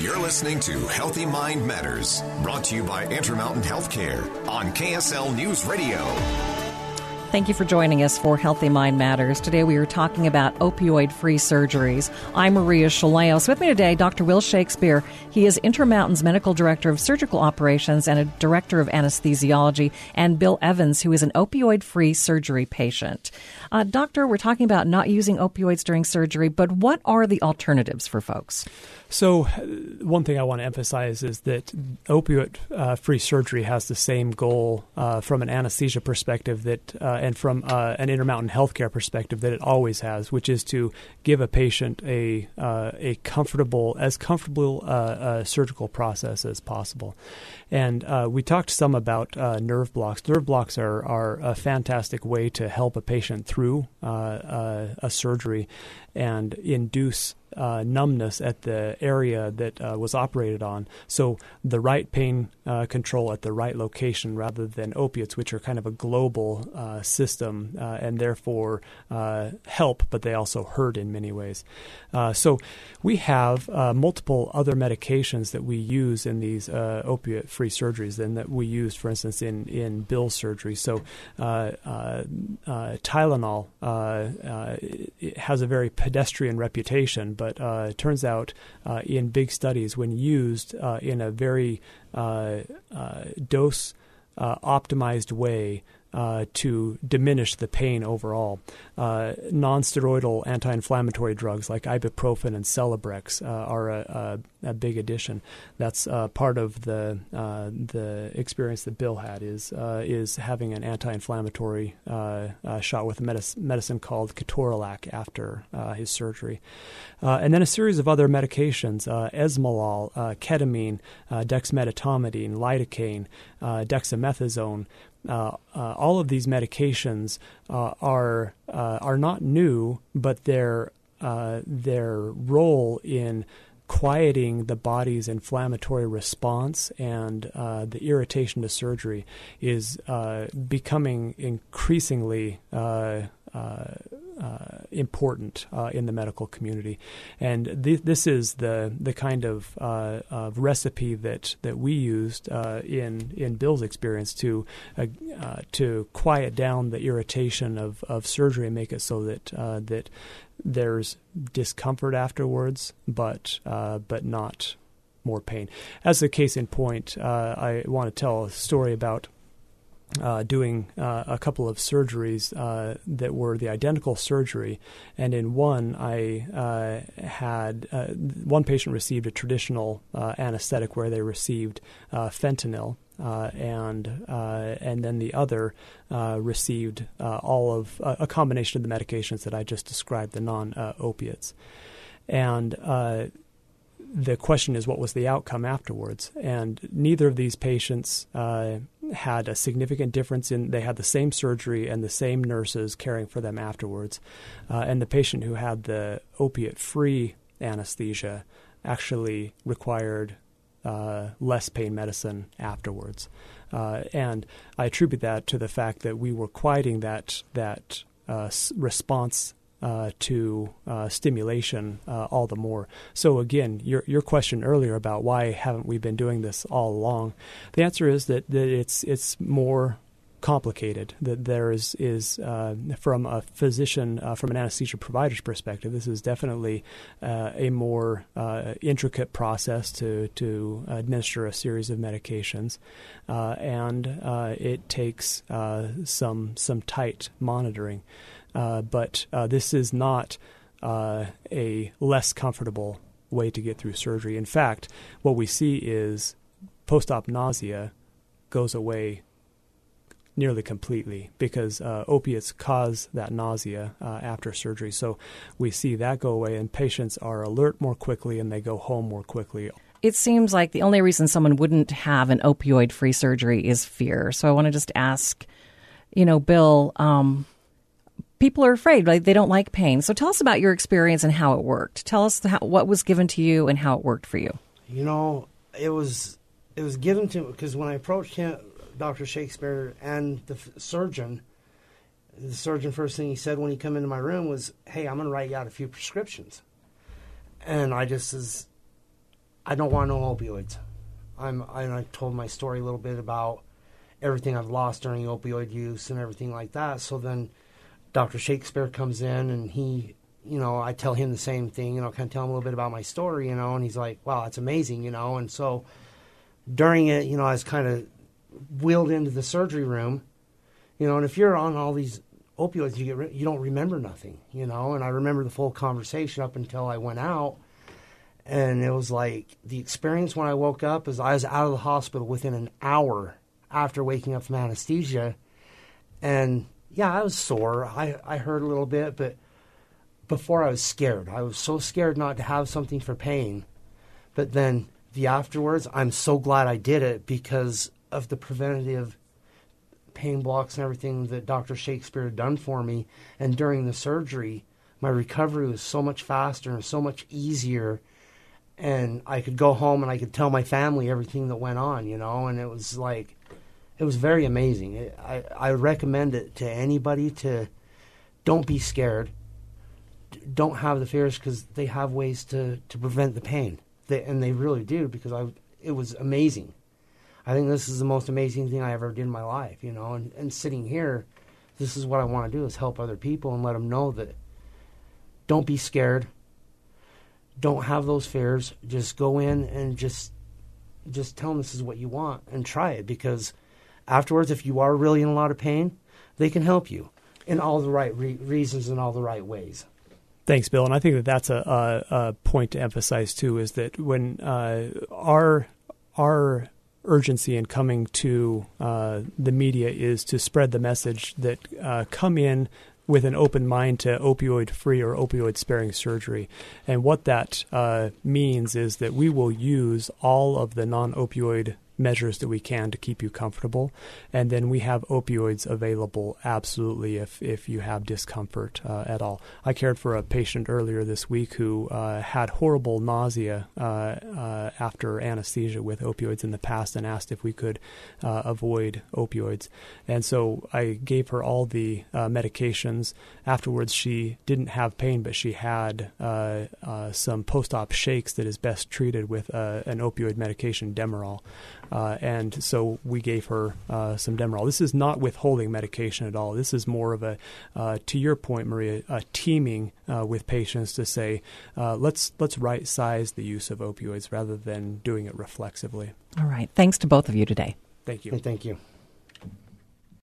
You're listening to Healthy Mind Matters, brought to you by Intermountain Healthcare on KSL News Radio. Thank you for joining us for Healthy Mind Matters. Today we are talking about opioid free surgeries. I'm Maria Shilaos. With me today, Dr. Will Shakespeare. He is Intermountain's Medical Director of Surgical Operations and a Director of Anesthesiology, and Bill Evans, who is an opioid free surgery patient. Uh, doctor, we're talking about not using opioids during surgery, but what are the alternatives for folks? So, uh, one thing I want to emphasize is that opioid uh, free surgery has the same goal uh, from an anesthesia perspective that, uh, and from uh, an Intermountain healthcare perspective that it always has, which is to give a patient a uh, a comfortable, as comfortable a surgical process as possible. And uh, we talked some about nerve blocks. Nerve blocks are are a fantastic way to help a patient through a surgery and induce uh, numbness at the area that uh, was operated on. So the right pain uh, control at the right location rather than opiates, which are kind of a global uh, system uh, and therefore uh, help, but they also hurt in many ways. so we have multiple other medications that we use in these opiate free surgeries than that we use, for instance, in, in Bill's surgery. So Tylenol has a very pedestrian reputation but uh, it turns out uh, in big studies, when used uh, in a very uh, dose optimized way, uh, to diminish the pain overall. Uh, non-steroidal anti-inflammatory drugs like ibuprofen and Celebrex uh, are a, a, a, big addition. That's uh, part of the uh, the experience that Bill had is is having an anti-inflammatory shot with a medicine called ketorolac after his surgery, and then a series of other medications: esmolol, ketamine, dexmedetomidine, lidocaine, dexamethasone. Uh, uh, all of these medications uh, are uh, are not new, but their uh, their role in quieting the body's inflammatory response and the irritation to surgery is becoming increasingly important uh, in the medical community, and th- this is the the kind of, uh, of recipe that, that we used uh, in in Bill's experience to uh, uh, to quiet down the irritation of, of surgery and make it so that that there's discomfort afterwards, but but not more pain. As a case in point, I want to tell a story about uh, doing uh, a couple of surgeries uh, that were the identical surgery, and in one I uh, had uh, one patient received a traditional uh, anesthetic where they received fentanyl, and and then the other received all of a combination of the medications that I just described, the non opiates, and the question is what was the outcome afterwards? And neither of these patients had a significant difference in they had the same surgery and the same nurses caring for them afterwards. Uh, and the patient who had the opiate free anesthesia actually required uh, less pain medicine afterwards. Uh, and I attribute that to the fact that we were quieting that that uh, response uh, to uh, stimulation uh, all the more. So again, your your question earlier about why haven't we been doing this all along? The answer is that, that it's it's more complicated. That there is is uh, from a physician, uh, from an anesthesia provider's perspective, this is definitely uh, a more intricate process to to administer a series of medications, and it takes some some tight monitoring. Uh, but uh, this is not uh, a less comfortable way to get through surgery. In fact, what we see is post op nausea goes away nearly completely because uh, opiates cause that nausea uh, after surgery. So we see that go away, and patients are alert more quickly and they go home more quickly. It seems like the only reason someone wouldn't have an opioid free surgery is fear. So I want to just ask, you know, Bill, um, people are afraid, like they don't like pain. So tell us about your experience and how it worked. Tell us how, what was given to you and how it worked for you. You know, it was it was given to because when I approached him, Dr. Shakespeare and the surgeon, the surgeon first thing he said when he come into my room was, "Hey, I'm going to write you out a few prescriptions," and I just says, I don't want no opioids. I'm and I told my story a little bit about everything I've lost during opioid use and everything like that. So then Dr. Shakespeare comes in and he, you know, I tell him the same thing, you know, kind of tell him a little bit about my story, you know, and he's like, wow, that's amazing, you know. And so during it, you know, I was kind of wheeled into the surgery room, you know, and if you're on all these opioids, you get re- you don't remember nothing, you know. And I remember the full conversation up until I went out, and it was like the experience when I woke up is I was out of the hospital within an hour after waking up from anesthesia, and yeah, I was sore. I I hurt a little bit, but before I was scared. I was so scared not to have something for pain, but then the afterwards, I'm so glad I did it because of the preventative pain blocks and everything that Dr. Shakespeare had done for me. And during the surgery, my recovery was so much faster and so much easier. And I could go home and I could tell my family everything that went on, you know, and it was like, it was very amazing. I, I recommend it to anybody to don't be scared. Don't have the fears because they have ways to, to prevent the pain. They, and they really do because I, it was amazing. I think this is the most amazing thing I ever did in my life, you know. And, and sitting here, this is what I want to do is help other people and let them know that don't be scared. Don't have those fears. Just go in and just just tell them this is what you want and try it because afterwards, if you are really in a lot of pain, they can help you in all the right re- reasons and all the right ways. Thanks, Bill. And I think that that's a, a, a point to emphasize too is that when uh, our our urgency in coming to uh, the media is to spread the message that uh, come in with an open mind to opioid free or opioid sparing surgery. And what that uh, means is that we will use all of the non opioid measures that we can to keep you comfortable. And then we have opioids available absolutely if, if you have discomfort uh, at all. I cared for a patient earlier this week who uh, had horrible nausea uh, uh after anesthesia with opioids in the past and asked if we could uh, avoid opioids. And so I gave her all the uh, medications. Afterwards, she didn't have pain, but she had some post op shakes that is best treated with an opioid medication, Demerol. Uh, and so we gave her uh, some Demerol. This is not withholding medication at all. This is more of a, uh, to your point, Maria, a teaming uh, with patients to say, uh, let's let's right size the use of opioids rather than doing it reflexively. All right. Thanks to both of you today. Thank you. thank you.